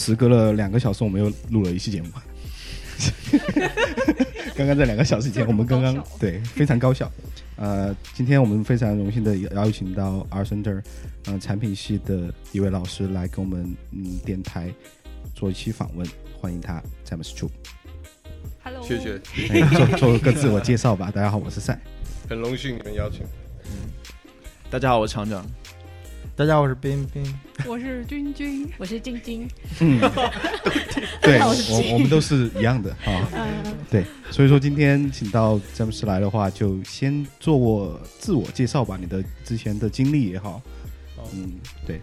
哎，时隔了两个小时，我们又录了一期节目。刚刚在两个小时前，我们刚刚对非常高效。呃，今天我们非常荣幸的邀请到 R Center，嗯，产品系的一位老师来跟我们嗯电台做一期访问，欢迎他，James Chu。Hello，谢谢。做做个自我介绍吧。大家好，我是赛。很荣幸你们邀请。大家好，我是厂长。大家好，我是冰冰。我是君君，我是晶晶。嗯，对，我我们都是一样的啊。嗯，对，所以说今天请到詹姆斯来的话，就先做我自我介绍吧，你的之前的经历也好。嗯，对。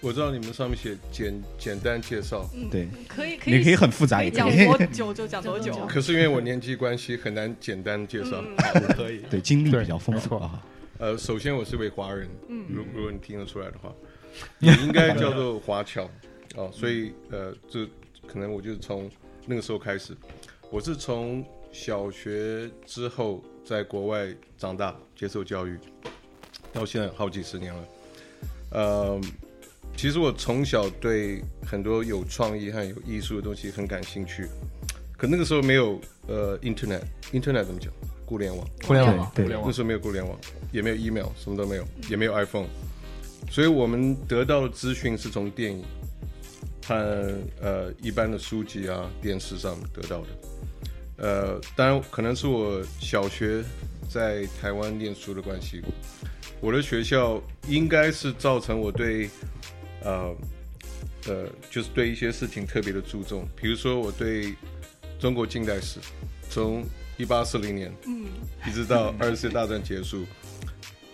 我知道你们上面写简简单介绍，对，可以可以，你可以很复杂一点，讲多久就讲多久。可是因为我年纪关系，很难简单介绍。可以，对，经历比较丰富啊。呃，首先我是位华人，嗯，如如果你听得出来的话，你应该叫做华侨哦，所以呃，这可能我就是从那个时候开始，我是从小学之后在国外长大接受教育，到现在好几十年了。呃，其实我从小对很多有创意和有艺术的东西很感兴趣，可那个时候没有呃，Internet，Internet 怎么讲？互联网，互联网，对，那时候没有互联网，也没有 email，什么都没有，也没有 iPhone，所以我们得到的资讯是从电影和呃一般的书籍啊、电视上得到的。呃，当然可能是我小学在台湾念书的关系，我的学校应该是造成我对呃呃，就是对一些事情特别的注重，比如说我对中国近代史从。一八四零年，嗯，一直到二次大战结束，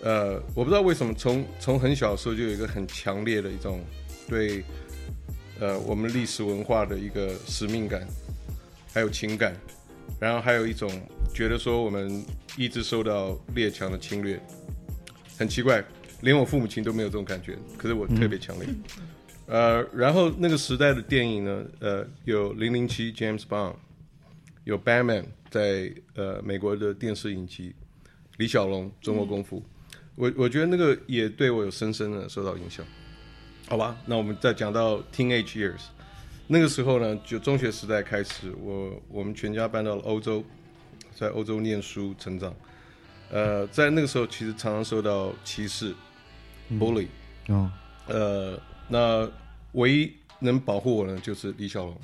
呃，我不知道为什么，从从很小的时候就有一个很强烈的一种对，呃，我们历史文化的一个使命感，还有情感，然后还有一种觉得说我们一直受到列强的侵略，很奇怪，连我父母亲都没有这种感觉，可是我特别强烈，呃，然后那个时代的电影呢，呃，有零零七 James Bond，有 Batman。在呃美国的电视影集，李小龙中国功夫，我我觉得那个也对我有深深的受到影响。好吧，那我们再讲到 teenage years，那个时候呢，就中学时代开始，我我们全家搬到了欧洲，在欧洲念书成长。呃，在那个时候其实常常受到歧视，bully。哦。呃，那唯一能保护我呢，就是李小龙。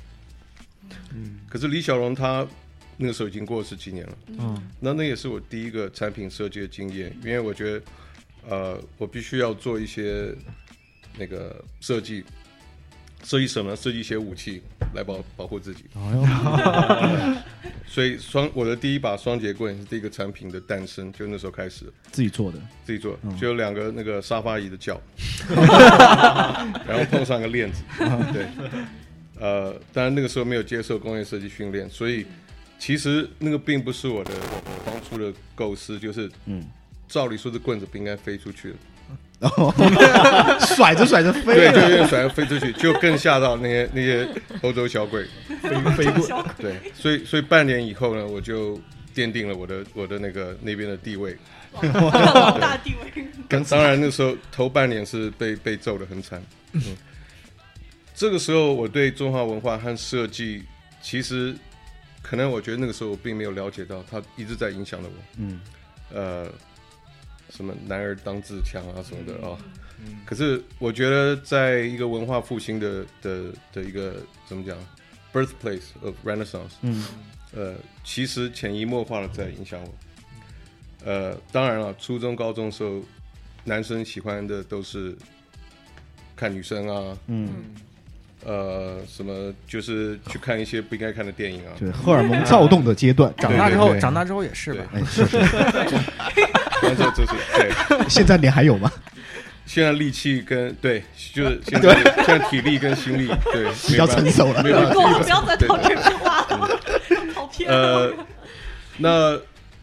嗯。可是李小龙他。那个时候已经过了十几年了，嗯，那那也是我第一个产品设计的经验，因为我觉得，呃，我必须要做一些那个设计，设计什么？设计一些武器来保保护自己。所以双我的第一把双节棍是第一个产品的诞生，就那时候开始。自己做的，自己做，就有两个那个沙发椅的脚，然后碰上个链子，对，呃，当然那个时候没有接受工业设计训练，所以。其实那个并不是我的当初的构思，就是嗯，照理说这棍子不应该飞出去。的，甩着甩着飞，对，就越甩着飞出去，就更吓到那些那些欧洲小鬼。飞飞过，对，所以所以半年以后呢，我就奠定了我的我的那个那边的地位，老大地位。当然那时候头半年是被被揍的很惨，嗯，这个时候我对中华文化和设计其实。可能我觉得那个时候我并没有了解到，他一直在影响着我。嗯，呃，什么男儿当自强啊什么的啊。嗯。可是我觉得，在一个文化复兴的的的一个怎么讲，birthplace of Renaissance。嗯。呃，其实潜移默化的在影响我。呃，当然了，初中、高中时候，男生喜欢的都是看女生啊。嗯。呃，什么就是去看一些不应该看的电影啊？对，荷尔蒙躁动的阶段。长大之后，长大之后也是吧？哎，是是。就是对。现在你还有吗？现在力气跟对，就是现在 现在体力跟心力对比较成熟了。不要不要再套这句话了，好偏。呃，那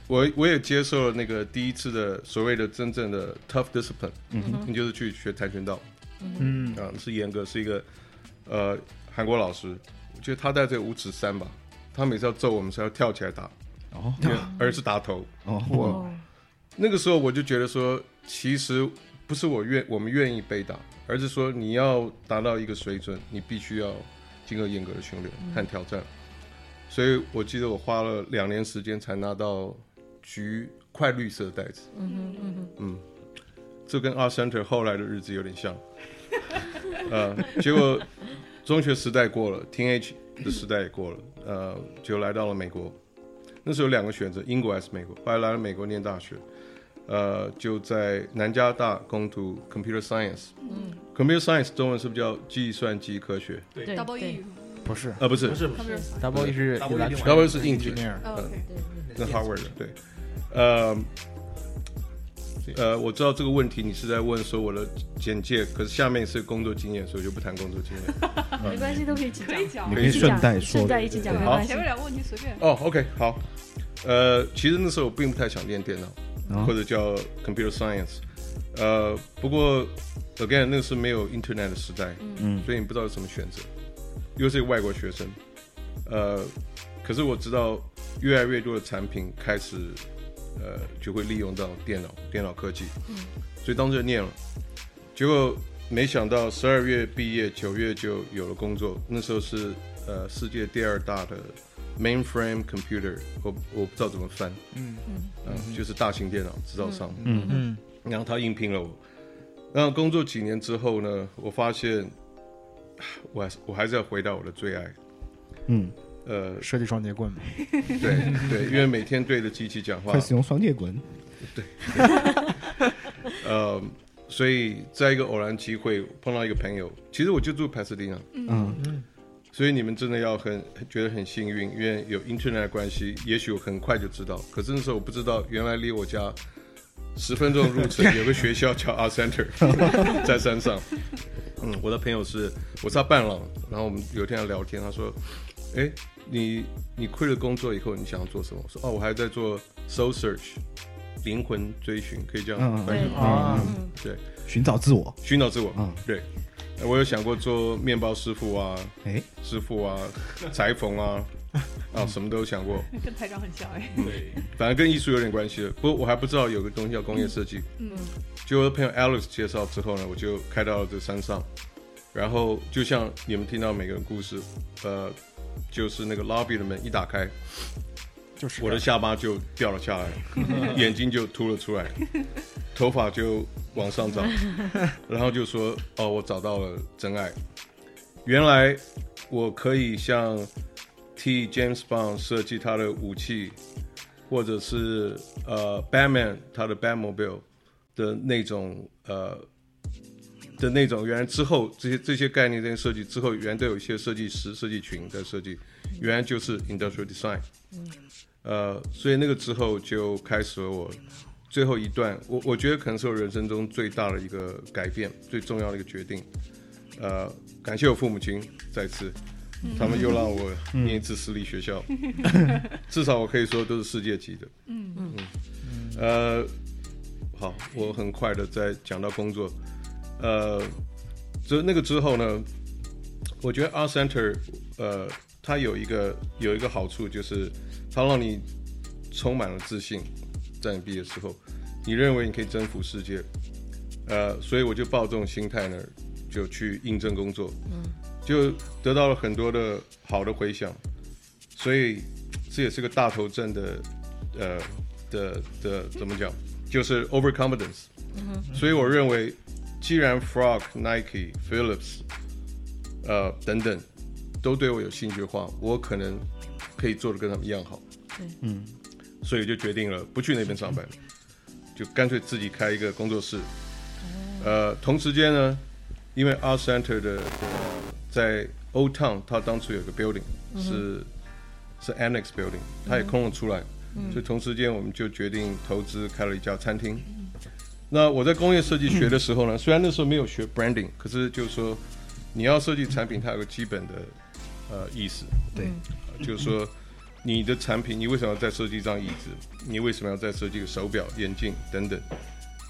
我我也接受了那个第一次的所谓的真正的 tough discipline，嗯，你就是去学跆拳道，嗯啊，是严格是一个。呃，韩国老师，我觉得他带这五指山吧，他每次要揍我们是要跳起来打，哦，而是打头。哦，我那个时候我就觉得说，其实不是我愿我们愿意被打，而是说你要达到一个水准，你必须要经过严格的训练和挑战。所以我记得我花了两年时间才拿到橘快绿色的袋子。嗯嗯嗯嗯，这跟阿 center 后来的日子有点像。呃，结果中学时代过了，teenage 的时代也过了，呃，就来到了美国。那时候有两个选择，英国还是美国。后来来了美国念大学，呃，就在南加大攻读 computer science。嗯，computer science 中文是不是叫计算机科学？对，double E 不是，呃，不是，不是，double E 是 double 是硬件，嗯，跟 Harvard 的对，呃。呃，我知道这个问题，你是在问说我的简介，可是下面是工作经验，所以就不谈工作经验。没关系，都可以一起讲，你可以顺带说，顺带一起讲。好，前面两个问题随便。哦，OK，好。呃，其实那时候我并不太想练电脑，或者叫 computer science。呃，不过 again 那个是没有 internet 的时代，嗯，所以你不知道有什么选择，又是一个外国学生。呃，可是我知道越来越多的产品开始。呃，就会利用到电脑、电脑科技，嗯，所以当时就念了，结果没想到十二月毕业，九月就有了工作。那时候是呃世界第二大的 mainframe computer，我我不知道怎么翻，嗯嗯，就是大型电脑制造商，嗯。嗯，然后他应聘了我，然后工作几年之后呢，我发现我还是我还是要回到我的最爱，嗯。呃，设计双节棍。嘛，对对，因为每天对着机器讲话，会使用双节棍，对，呃，所以在一个偶然机会碰到一个朋友，其实我就住帕斯蒂纳，嗯。嗯，所以你们真的要很觉得很幸运，因为有 Internet 关系，也许我很快就知道，可是那时候我不知道，原来离我家十分钟路程 有个学校叫 Art Center，在山上，嗯，我的朋友是我是他伴郎，然后我们有一天要聊天，他说，哎。你你 quit 了工作以后，你想要做什么？我说哦，我还在做 soul search，灵魂追寻，可以这样翻译啊？对，寻找自我，寻找自我。嗯，对。我有想过做面包师傅啊，哎，师傅啊，裁缝啊，啊，什么都有想过。跟台长很像哎。对，反正跟艺术有点关系的。不过我还不知道有个东西叫工业设计。嗯。就我的朋友 Alex 介绍之后呢，我就开到了这山上，然后就像你们听到每个人故事，呃。就是那个 lobby 的门一打开，就是我的下巴就掉了下来，眼睛就凸了出来，头发就往上长，然后就说：“哦，我找到了真爱。原来我可以像替 James Bond 设计他的武器，或者是呃 Batman 他的 Batmobile 的那种呃。”的那种，原来之后这些这些概念这些设计之后，原来都有一些设计师设计群在设计，原来就是 industrial design。嗯。呃，所以那个之后就开始了我最后一段，我我觉得可能是我人生中最大的一个改变，最重要的一个决定。呃，感谢我父母亲再次，他们又让我念一次私立学校，至少我可以说都是世界级的。嗯嗯。呃，好，我很快的在讲到工作。呃，就那个之后呢，我觉得 Art Center，呃，它有一个有一个好处，就是它让你充满了自信，在你毕业之后，你认为你可以征服世界，呃，所以我就抱这种心态呢，就去应征工作，嗯，就得到了很多的好的回响，所以这也是个大头症的，呃的的怎么讲，就是 overconfidence，嗯所以我认为。既然 Frog、Nike、Phillips，呃等等，都对我有兴趣的话，我可能可以做的跟他们一样好。对，嗯，所以就决定了不去那边上班，就干脆自己开一个工作室。呃，同时间呢，因为 Art Center 的在 Old Town，它当初有个 building 是是 Annex Building，它也空了出来，所以同时间我们就决定投资开了一家餐厅。那我在工业设计学的时候呢，虽然那时候没有学 branding，可是就是说，你要设计产品，它有个基本的呃意思，对，就是说你的产品，你为什么要再设计一张椅子？你为什么要再设计个手表、眼镜等等？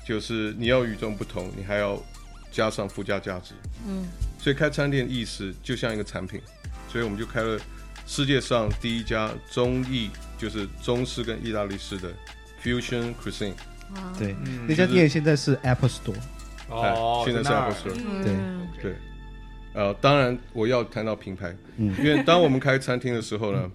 就是你要与众不同，你还要加上附加价值。嗯，所以开餐店意思就像一个产品，所以我们就开了世界上第一家中意，就是中式跟意大利式的 fusion cuisine。对，那家店现在是 Apple Store。哦，现在是 Apple Store，对对。呃，当然我要谈到品牌，嗯，因为当我们开餐厅的时候呢，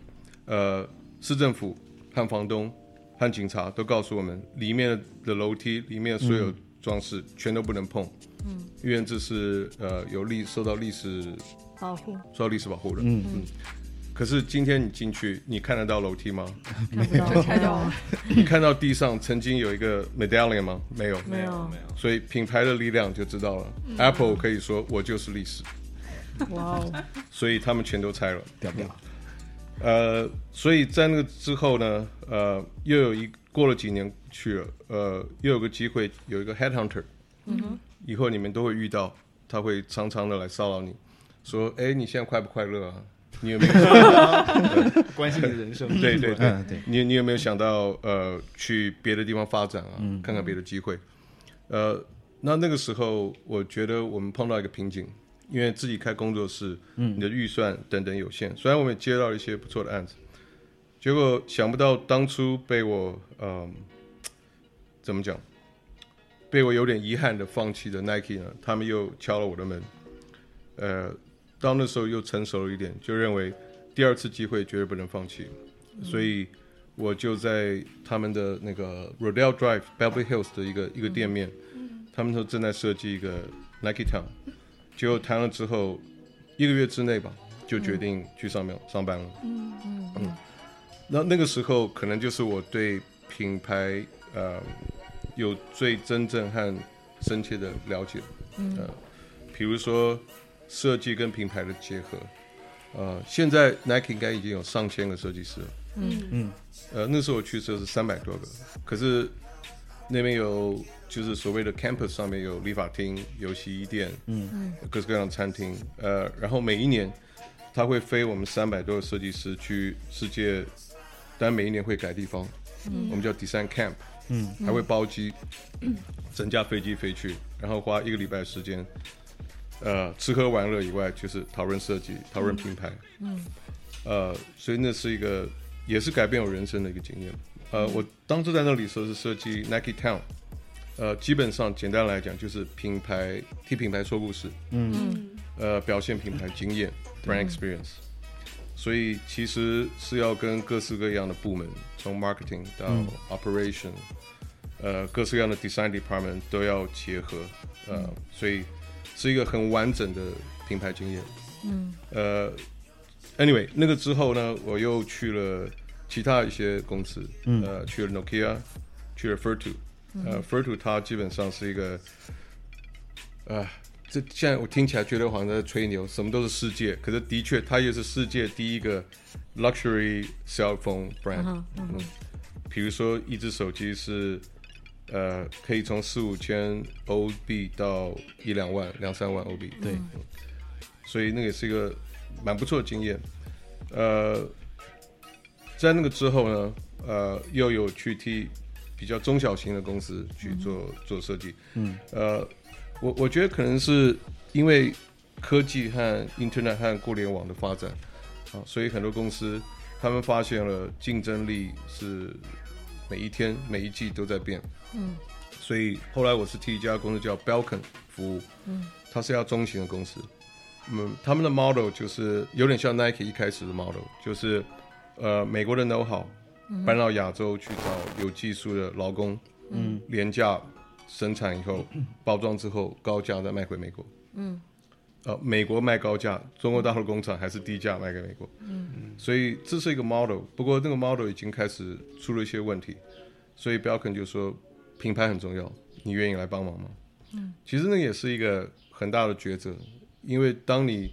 呃，市政府和房东和警察都告诉我们，里面的楼梯、里面所有装饰全都不能碰，嗯，因为这是呃有历受到历史保护，受到历史保护的，嗯嗯。可是今天你进去，你看得到楼梯吗？看不到，看到。你看到地上曾经有一个 medallion 吗？没有，没有，没有。所以品牌的力量就知道了。Apple 可以说我就是历史。哇哦！所以他们全都拆了，掉掉。呃，所以在那个之后呢，呃，又有一过了几年去了，呃，又有个机会，有一个 headhunter，嗯哼，以后你们都会遇到，他会常常的来骚扰你，说，哎，你现在快不快乐啊？你有没有 关心你的人生？对对对对，你你有没有想到呃，去别的地方发展啊？看看别的机会？呃，那那个时候，我觉得我们碰到一个瓶颈。因为自己开工作室，嗯你的预算等等有限。虽然我们也接到一些不错的案子，结果想不到当初被我嗯，怎么讲，被我有点遗憾的放弃的 Nike 呢，他们又敲了我的门。呃，到那时候又成熟了一点，就认为第二次机会绝对不能放弃，所以我就在他们的那个 Rodeo Drive Beverly Hills 的一个一个店面，他们说正在设计一个 Nike Town。就谈了之后，一个月之内吧，就决定去上面上班了。嗯嗯嗯。那那个时候可能就是我对品牌呃有最真正和深切的了解。嗯。呃，比如说设计跟品牌的结合。呃，现在 Nike 应该已经有上千个设计师了。嗯嗯。呃，那时候我去的时候是三百多个，可是那边有。就是所谓的 campus 上面有理发厅、有洗衣店，嗯，各式各样的餐厅，呃，然后每一年他会飞我们三百多个设计师去世界，但每一年会改地方，嗯，我们叫 design camp，嗯，还会包机，嗯整架飞机飞去，然后花一个礼拜时间，呃，吃喝玩乐以外就是讨论设计、讨论品牌，嗯，呃，所以那是一个也是改变我人生的一个经验，呃，我当初在那里时候是设计 Nike Town。呃，基本上简单来讲就是品牌替品牌说故事，嗯，呃，表现品牌经验，brand experience，所以其实是要跟各式各样的部门，从 marketing 到 operation，呃，各式各样的 design department 都要结合，呃，所以是一个很完整的品牌经验，嗯，呃，anyway，那个之后呢，我又去了其他一些公司，呃，去了 Nokia，去了 Furtu。呃，Fertu 它基本上是一个，啊，这现在我听起来觉得好像在吹牛，什么都是世界，可是的确它也是世界第一个 luxury cell phone brand。嗯，比如说一只手机是，呃，可以从四五千欧币到一两万、两三万欧币。对，所以那个是一个蛮不错的经验。呃，在那个之后呢，呃，又有去替。比较中小型的公司去做做设计，嗯，呃，我我觉得可能是因为科技和 Internet 和互联网的发展，啊，所以很多公司他们发现了竞争力是每一天每一季都在变，嗯，所以后来我是替一家公司叫 Belkin 服务，嗯，它是要中型的公司，嗯，他们的 model 就是有点像 Nike 一开始的 model，就是呃美国的 know how。搬到亚洲去找有技术的劳工，嗯，廉价生产以后，包装之后高价再卖回美国，嗯，呃，美国卖高价，中国大陆工厂还是低价卖给美国，嗯，所以这是一个 model，不过那个 model 已经开始出了一些问题，所以 b 要 l 就说品牌很重要，你愿意来帮忙吗？嗯，其实那也是一个很大的抉择，因为当你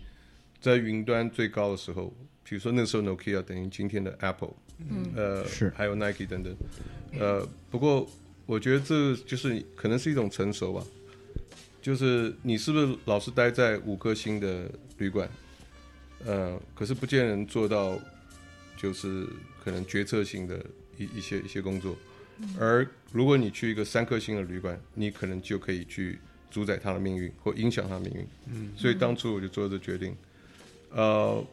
在云端最高的时候，比如说那时候 Nokia 等于今天的 Apple。嗯，呃，是，还有 Nike 等等，呃，不过我觉得这就是可能是一种成熟吧，就是你是不是老是待在五颗星的旅馆，呃，可是不见人做到，就是可能决策性的一一些一些工作，而如果你去一个三颗星的旅馆，你可能就可以去主宰他的命运或影响他的命运，嗯，所以当初我就做这决定，呃，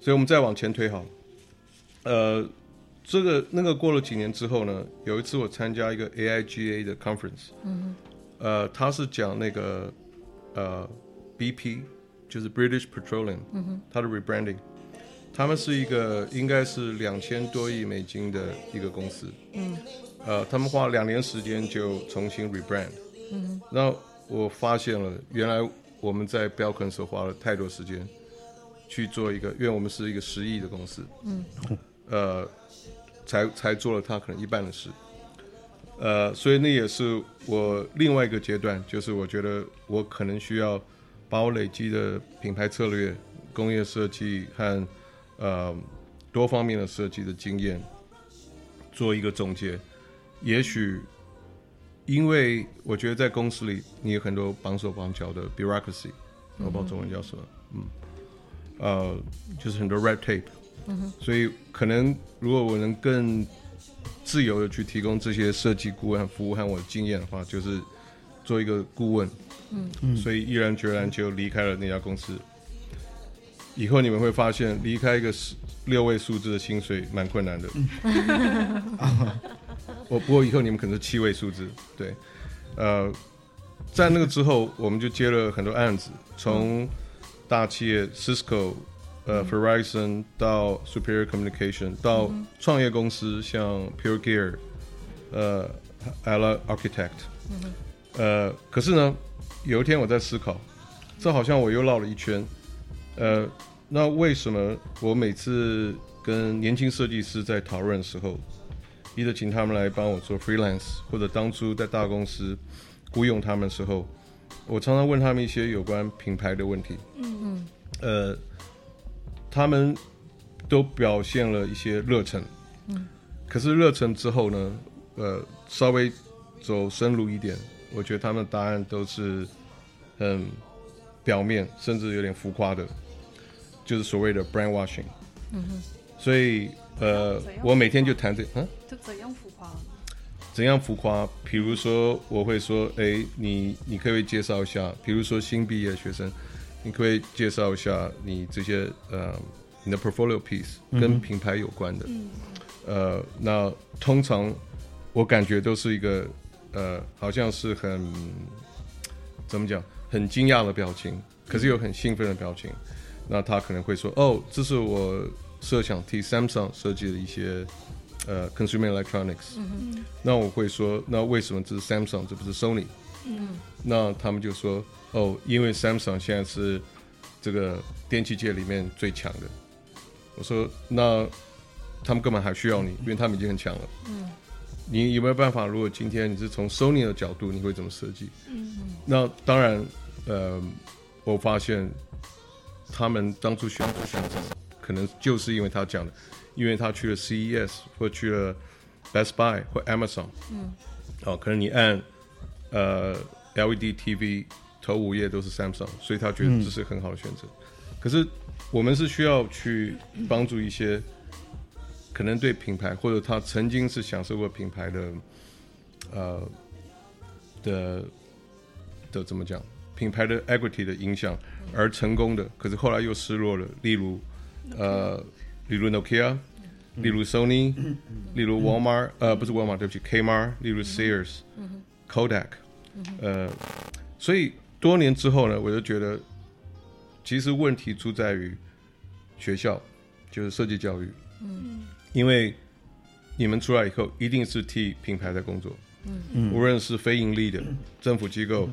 所以我们再往前推好。呃，这个那个过了几年之后呢，有一次我参加一个 AIGA 的 conference，嗯，呃，他是讲那个呃 BP，就是 British Petroleum，嗯哼，它的 rebranding，他们是一个应该是两千多亿美金的一个公司，嗯，呃，他们花两年时间就重新 rebrand，嗯，然后我发现了原来我们在 b e l c o n 时候花了太多时间去做一个，因为我们是一个十亿的公司，嗯，呃，才才做了他可能一半的事。呃，所以那也是我另外一个阶段，就是我觉得我可能需要把我累积的品牌策略、工业设计和呃多方面的设计的经验做一个总结。也许因为我觉得在公司里你有很多绑手绑脚的 bureaucracy，我不知道中文叫什么，嗯，呃，就是很多 red tape，嗯所以可能如果我能更自由的去提供这些设计顾问服务和我的经验的话，就是做一个顾问，嗯。嗯，所以毅然决然就离开了那家公司。以后你们会发现，离开一个六位数字的薪水蛮困难的。我 不过以后你们可能是七位数字，对，呃，在那个之后，我们就接了很多案子，从大企业 Cisco。呃，Verizon 到 Superior Communication 到创业公司，像 Pure Gear，呃，Ella Architect，呃，可是呢，有一天我在思考，这好像我又绕了一圈，呃，那为什么我每次跟年轻设计师在讨论的时候，一直请他们来帮我做 freelance，或者当初在大公司雇佣他们的时候，我常常问他们一些有关品牌的问题，嗯。嗯，呃。他们都表现了一些热忱，嗯，可是热忱之后呢，呃，稍微走深入一点，我觉得他们答案都是很表面，甚至有点浮夸的，就是所谓的 brand washing，嗯哼，所以呃，我每天就谈这，嗯，这怎样浮夸？怎样浮夸？比如说，我会说，哎，你你可以介绍一下，比如说新毕业学生。你可以介绍一下你这些呃，你的 portfolio piece 跟品牌有关的，呃，那通常我感觉都是一个呃，好像是很怎么讲，很惊讶的表情，可是又很兴奋的表情。那他可能会说：“哦，这是我设想替 Samsung 设计的一些呃 consumer electronics。”那我会说：“那为什么这是 Samsung，这不是 Sony？” 嗯那他们就说。哦，因为 Samsung 现在是这个电器界里面最强的。我说，那他们根本还需要你，因为他们已经很强了。嗯。你有没有办法？如果今天你是从 Sony 的角度，你会怎么设计？嗯那当然，呃，我发现他们当初选择 Samsung，可能就是因为他讲的，因为他去了 CES 或去了 Best Buy 或 Amazon。嗯。哦，可能你按呃 LED TV。头五页都是 Samsung，所以他觉得这是很好的选择。可是我们是需要去帮助一些可能对品牌或者他曾经是享受过品牌的呃的的怎么讲品牌的 equity 的影响而成功的，可是后来又失落了。例如呃，例如 Nokia，例如 Sony，例如 Walmart，呃，不是 Walmart，对不起，Kmart，例如 Sears，Kodak，呃，所以。多年之后呢，我就觉得，其实问题出在于学校，就是设计教育。嗯，因为你们出来以后，一定是替品牌在工作。嗯嗯，无论是非盈利的政府机构、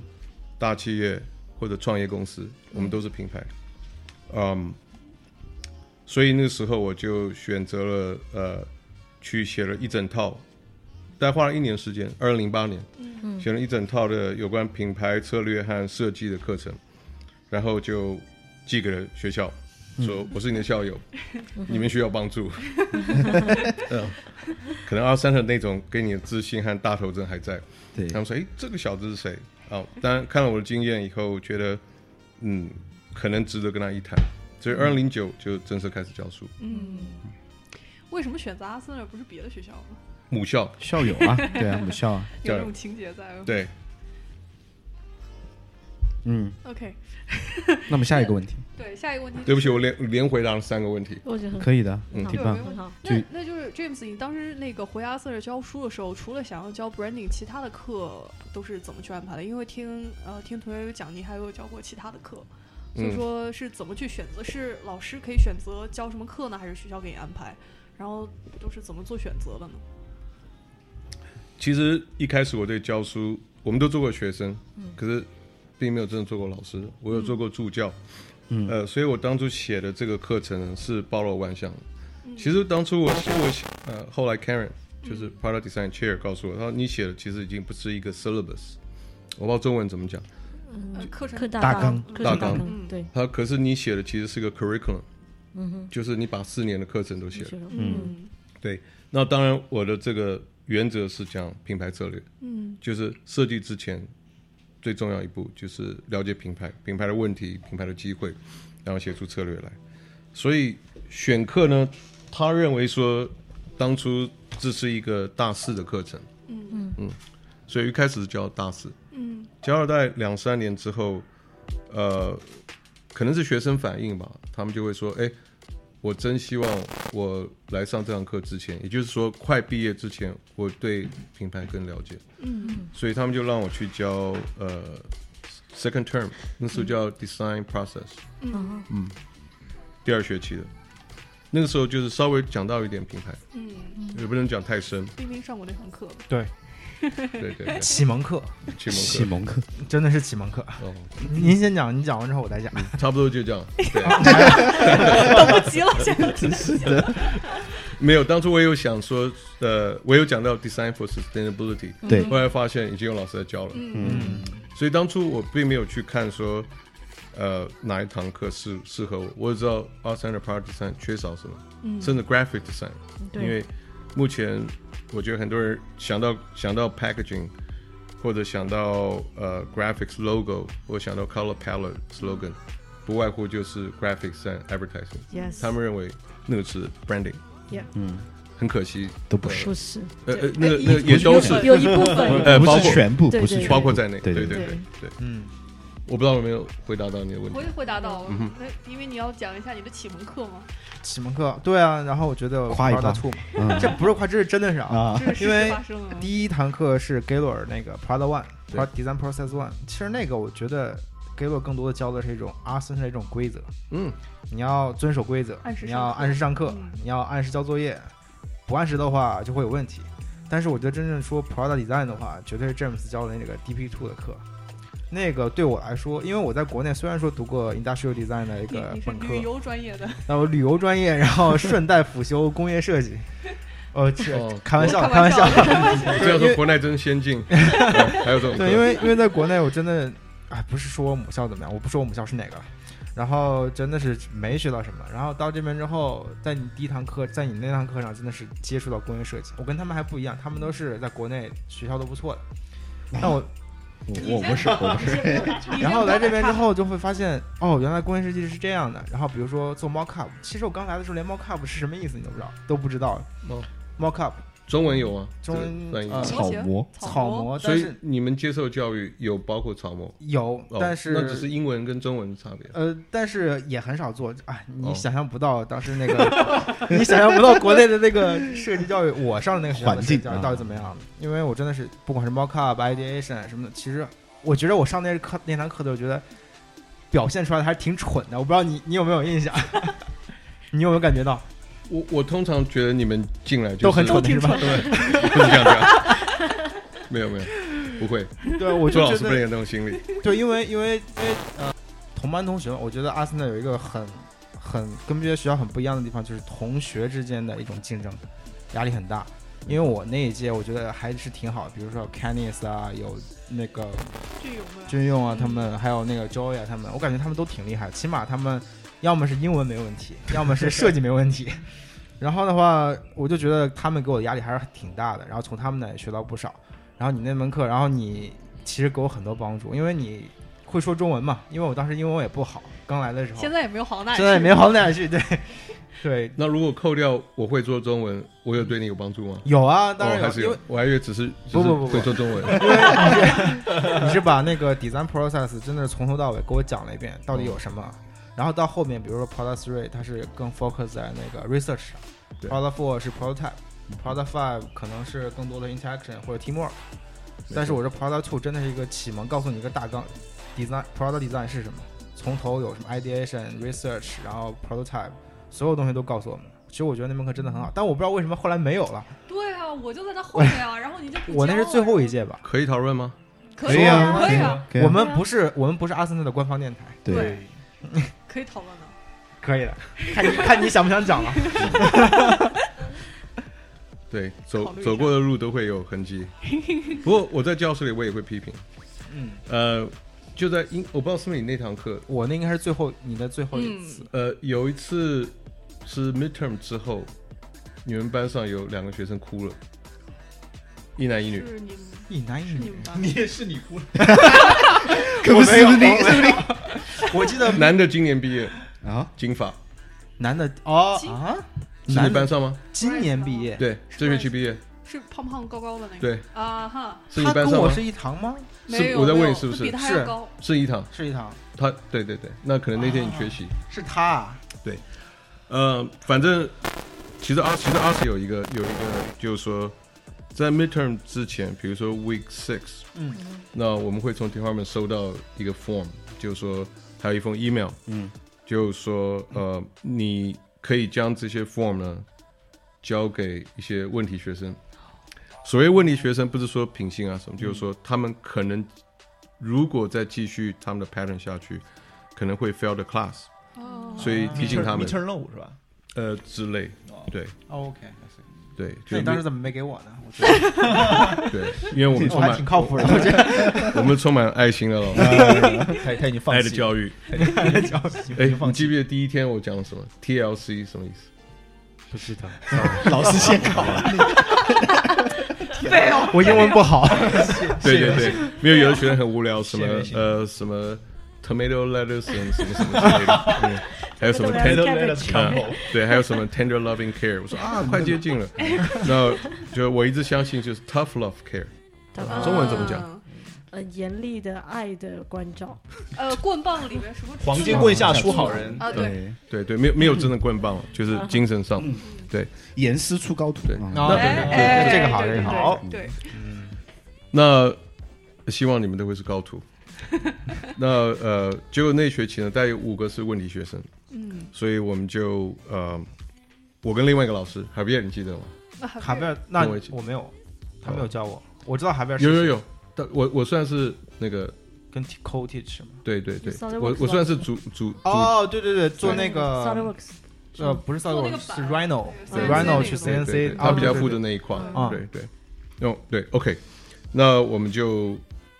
大企业或者创业公司，我们都是品牌。嗯，所以那时候我就选择了呃，去写了一整套。大概花了一年时间，二零零八年，写了一整套的有关品牌策略和设计的课程，然后就寄给了学校，说我是你的校友，你们需要帮助。嗯，可能二三的那种给你的自信和大头针还在。对，他们说：“哎，这个小子是谁？”啊，当然看了我的经验以后，觉得嗯，可能值得跟他一谈，所以二零零九就正式开始教书。嗯，为什么选择阿森而不是别的学校呢？母校校友啊，对啊，母校啊，有这种情节在。对，嗯，OK。那么下一个问题，对。下一个问题，对不起，我连连回答了三个问题。我觉得可以的，嗯，挺棒。很好。那那就是 James，你当时那个回阿瑟尔教书的时候，除了想要教 branding，其他的课都是怎么去安排的？因为听呃听同学有讲，你还有教过其他的课，所以说是怎么去选择？是老师可以选择教什么课呢，还是学校给你安排？然后都是怎么做选择的呢？其实一开始我对教书，我们都做过学生，可是并没有真的做过老师。我有做过助教，嗯，呃，所以我当初写的这个课程是包罗万象。其实当初我我呃，后来 Karen 就是 Product Design Chair 告诉我，他说你写的其实已经不是一个 syllabus，我不知道中文怎么讲，嗯，课程大纲大纲，对。他可是你写的其实是个 curriculum，嗯哼，就是你把四年的课程都写了，嗯，对。那当然我的这个。原则是讲品牌策略，嗯，就是设计之前最重要一步就是了解品牌、品牌的问题、品牌的机会，然后写出策略来。所以选课呢，他认为说当初这是一个大四的课程，嗯。嗯嗯，所以一开始教大四，嗯，教了大概两三年之后，呃，可能是学生反应吧，他们就会说，哎。我真希望我来上这堂课之前，也就是说快毕业之前，我对品牌更了解。嗯嗯。所以他们就让我去教呃 second term，那时候叫 design process。嗯嗯。第二学期的，那个时候就是稍微讲到一点品牌。嗯嗯。也不能讲太深。冰冰上过那堂课。对。对对，启蒙课，启蒙课，启蒙课，真的是启蒙课。哦，您先讲，你讲完之后我再讲。差不多就这样。等不及了，现在真是的。没有，当初我有想说，呃，我有讲到 design for sustainability，对，后来发现已经有老师在教了。嗯，所以当初我并没有去看说，呃，哪一堂课适适合我。我只知道 art center product design 缺少什么，甚至 graphic design，因为目前。我觉得很多人想到想到 packaging，或者想到呃 graphics logo，或想到 color palette slogan，不外乎就是 graphics and advertising。Yes。他们认为那个是 branding。Yeah。嗯。很可惜，都不是。不是。呃呃，那个那个也都是有一部分，呃，不是全部，不是包括在内。对对对对对。嗯。我不知道有没有回答到你的问题。我也回答到，那因为你要讲一下你的启蒙课吗。启蒙课，对啊，然后我觉得夸一夸，这不是夸，这是真的是啊，因为第一堂课是 Gaylor 那个 Prada One，Prada Design Process One，其实那个我觉得 Gaylor 更多的教的是一种阿森的一种规则，嗯，你要遵守规则，你要按时上课，你要按时交作业，不按时的话就会有问题。但是我觉得真正说 Prada Design 的话，绝对是 James 教的那个 DP Two 的课。那个对我来说，因为我在国内虽然说读过 industrial design 的一个本科，旅游专业的，那我旅游专业，然后顺带辅修工业设计。哦，开玩笑，开玩笑。这样说国内真先进。还有这种对，因为因为在国内我真的，哎，不是说母校怎么样，我不说我母校是哪个，然后真的是没学到什么。然后到这边之后，在你第一堂课，在你那堂课上，真的是接触到工业设计。我跟他们还不一样，他们都是在国内学校都不错的。但我。我不是，我不是。然后来这边之后就会发现，哦，原来工业设计是这样的。然后比如说做 mock up，其实我刚来的时候连 mock up 是什么意思你都不知道，都不知道。mock up。中文有啊，中文翻译草模，草模。所以你们接受教育有包括草模？有，但是那只是英文跟中文的差别。呃，但是也很少做。啊，你想象不到当时那个，你想象不到国内的那个设计教育，我上的那个环境到底怎么样？因为我真的是不管是 mock up、ideation 什么的，其实我觉得我上那课那堂课的，我觉得表现出来的还是挺蠢的。我不知道你你有没有印象？你有没有感觉到？我我通常觉得你们进来就都很蠢是吧？对，不是这样讲。没有没有，不会。对，我做老师不能有那种心理。对，因为因为因为呃，同班同学，我觉得阿森纳有一个很很跟别的学校很不一样的地方，就是同学之间的一种竞争，压力很大。因为我那一届我觉得还是挺好，比如说 Canis 啊，有那个军用军用啊，他们还有那个 Joy 啊，他们，我感觉他们都挺厉害，起码他们。要么是英文没问题，要么是设计没问题。然后的话，我就觉得他们给我的压力还是挺大的。然后从他们那也学到不少。然后你那门课，然后你其实给我很多帮助，因为你会说中文嘛。因为我当时英文也不好，刚来的时候。现在也没有好哪去。现在也没好哪去，对 对。那如果扣掉我会说中文，我有对你有帮助吗？有啊，当然还是有。我还以为只是不不不会说中文，因为你是你是把那个 design process 真的是从头到尾给我讲了一遍，到底有什么。然后到后面，比如说 Product Three，它是更 focus 在那个 research 上；Product Four 是 prototype，Product Five 可能是更多的 interaction 或者 teamwork。但是我这 Product Two 真的是一个启蒙，告诉你一个大纲，design Product Design 是什么，从头有什么 ideation、research，然后 prototype，所有东西都告诉我们。其实我觉得那门课真的很好，但我不知道为什么后来没有了。对啊，我就在他后面啊，然后你就我那是最后一届吧？可以讨论吗？可以啊，可以啊。我们不是我们不是阿森纳的官方电台。对，可以讨论的。可以的，看你 看你想不想讲了。对，走走过的路都会有痕迹。不过我在教室里我也会批评。嗯，呃，就在英，我不知道是不是你那堂课，我那应该是最后你的最后一次。呃，有一次。是 midterm 之后，你们班上有两个学生哭了，一男一女，一男一女，你也是你哭了，可不是你，是不是你？我记得 男的今年毕业啊，金发，男的哦啊，是你班上吗？今年毕业，对，这学期毕业，是胖胖高高的那个，对。啊哈，是你班上我是一堂吗？是我在问你是不是？比他还高，是一堂，是一堂，他对对对，那可能那天你缺席，是他，对。呃，反正其实阿其实阿斯有一个有一个，就是说在 midterm 之前，比如说 week six，嗯，那我们会从 department 收到一个 form，就是说还有一封 email，嗯，就是说呃，你可以将这些 form 呢交给一些问题学生。所谓问题学生，不是说品性啊什么，就是说他们可能如果再继续他们的 pattern 下去，可能会 fail the class。哦所以提醒他们，任务是吧？呃，之类，对。OK，对。那你当时怎么没给我呢？对，因为我们充满挺靠谱的，我们充满爱心的老师，他他已经放弃爱的教育，爱的教育。哎，你记不记得第一天我讲什么？TLC 什么意思？不知道，老师先考了。对哦，我英文不好。对对对，没有有的学生很无聊，什么呃什么。Tomato lettuce 什么什么之类的，嗯，还有什么 tender，对，还有什么 tender loving care。我说啊，快接近了。那就我一直相信就是 tough love care。中文怎么讲？呃，严厉的爱的关照。呃，棍棒里面什么？黄金棍下出好人啊！对对对，没有没有真的棍棒，就是精神上。对，严师出高徒。对，那这个好，这个好。对，嗯。那希望你们都会是高徒。那呃，结果那学期呢，大概有五个是问题学生，嗯，所以我们就呃，我跟另外一个老师海边，你记得吗？海边，那我没有，他没有教我，我知道海边有有有，但我我算是那个跟 co teach 吗？对对对，我我算是主主哦，对对对，做那个呃不是 SolidWorks 是 Rhino，Rhino 去 CNC，他比较负责那一块，对对，用对 OK，那我们就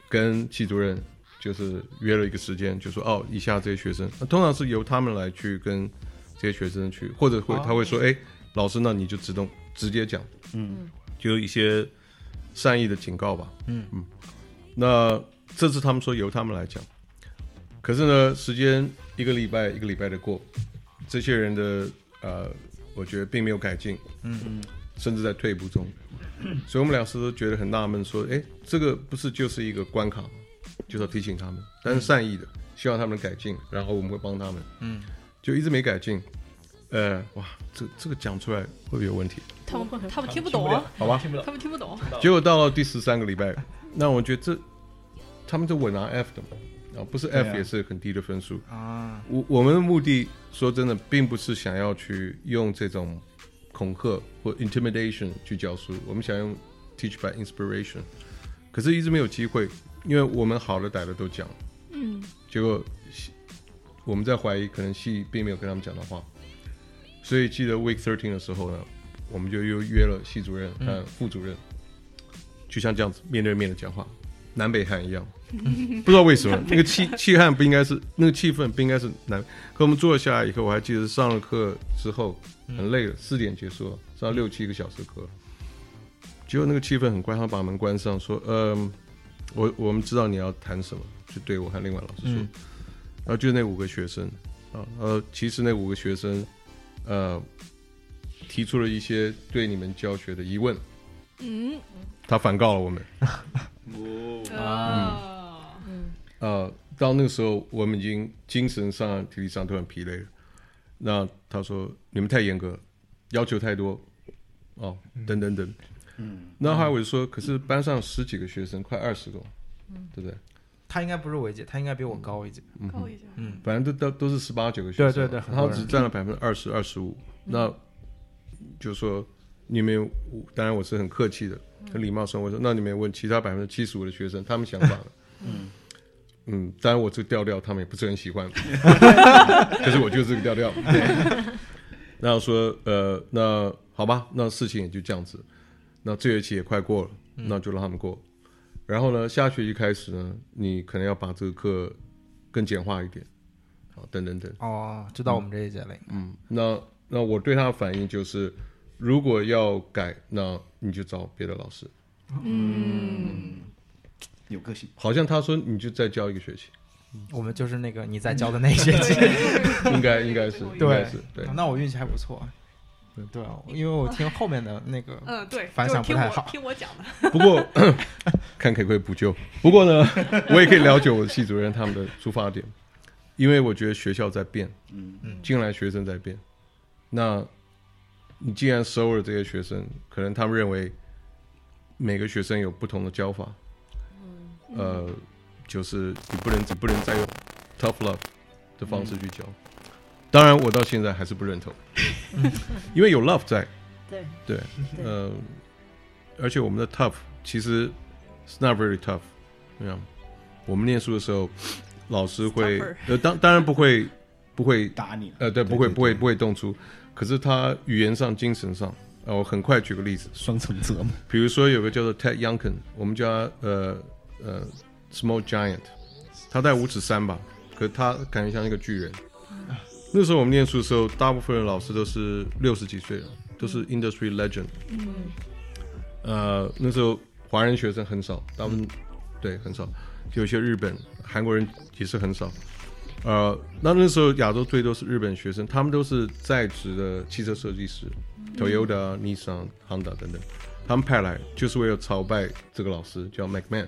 跟系主任。就是约了一个时间，就说哦，以下这些学生，通常是由他们来去跟这些学生去，或者会他会说，哎，老师，那你就自动直接讲，嗯，就一些善意的警告吧，嗯。嗯。那这次他们说由他们来讲，可是呢，时间一个礼拜一个礼拜的过，这些人的呃，我觉得并没有改进，嗯嗯，甚至在退步中，所以我们老师都觉得很纳闷，说，哎，这个不是就是一个关卡吗？就是要提醒他们，但是善意的，希望他们改进，然后我们会帮他们。嗯，就一直没改进。呃，哇，这这个讲出来会不会有问题？他们他们听不懂啊？好吧，他们听不懂。结果到了第十三个礼拜，那我觉得这他们就稳拿 F 的嘛，啊，不是 F 也是很低的分数啊。我我们的目的说真的，并不是想要去用这种恐吓或 intimidation 去教书，我们想用 teach by inspiration，可是一直没有机会。因为我们好的歹的都讲，嗯，结果我们在怀疑，可能戏并没有跟他们讲的话，所以记得 week thirteen 的时候呢，我们就又约了系主任和副主任，就像这样子面对面的讲话，南北汉一样，不知道为什么那个气气汉不应该是那个气氛不应该是南，可我们坐下来以后，我还记得上了课之后很累了，四点结束了，上六七个小时课，结果那个气氛很怪，他把门关上说，嗯。我我们知道你要谈什么，就对我和另外老师说，然后就那五个学生啊，呃，其实那五个学生，呃，提出了一些对你们教学的疑问，嗯，他反告了我们，哦。啊，嗯，呃，到那个时候，我们已经精神上、体力上都很疲累了。那他说：“你们太严格，要求太多，哦，等等等。”嗯，那后来我就说：“可是班上十几个学生，快二十个，嗯，对不对？他应该不是我一届，他应该比我高一届，高一届，嗯，反正都都都是十八九个学生，对对对，然后只占了百分之二十二十五。那就说你们，当然我是很客气的，很礼貌说，我说那你们问其他百分之七十五的学生，他们想法呢？嗯。”嗯，当然我这个调调他们也不是很喜欢，可是我就是这个调调。然后说，呃，那好吧，那事情也就这样子。那这学期也快过了，那就让他们过。然后呢，下学期开始呢，你可能要把这个课更简化一点，好，等等等。哦，就到我们这一节了。嗯，那那我对他的反应就是，如果要改，那你就找别的老师。嗯。有个性，好像他说你就再教一个学期，我们就是那个你在教的那一学期，应该应该是对对，那我运气还不错，对啊，因为我听后面的 那个嗯对反响不太好，听我讲的，不过 看可不可以补救，不过呢，我也可以了解我的系主任他们的出发点，因为我觉得学校在变，嗯嗯，进来学生在变，那你既然收了这些学生，可能他们认为每个学生有不同的教法。嗯。呃，就是你不能，只不能再用 tough love 的方式去教。当然，我到现在还是不认同，因为有 love 在。对对，呃，而且我们的 tough 其实 is not very tough。对啊，我们念书的时候，老师会呃，当当然不会 不会打你，呃，对，不会不会不会动粗，可是他语言上、精神上，呃，我很快举个例子，双重折磨。比如说有个叫做 Ted Youngkin，我们叫他呃。呃，small giant，他带五指三吧，可他感觉像一个巨人。那时候我们念书的时候，大部分的老师都是六十几岁了，都是 industry legend。嗯。呃，那时候华人学生很少，大部分对很少，就有些日本、韩国人也是很少。呃，那那时候亚洲最多是日本学生，他们都是在职的汽车设计师，Toyota、Nissan、Honda 等等，他们派来就是为了朝拜这个老师，叫 McMahon。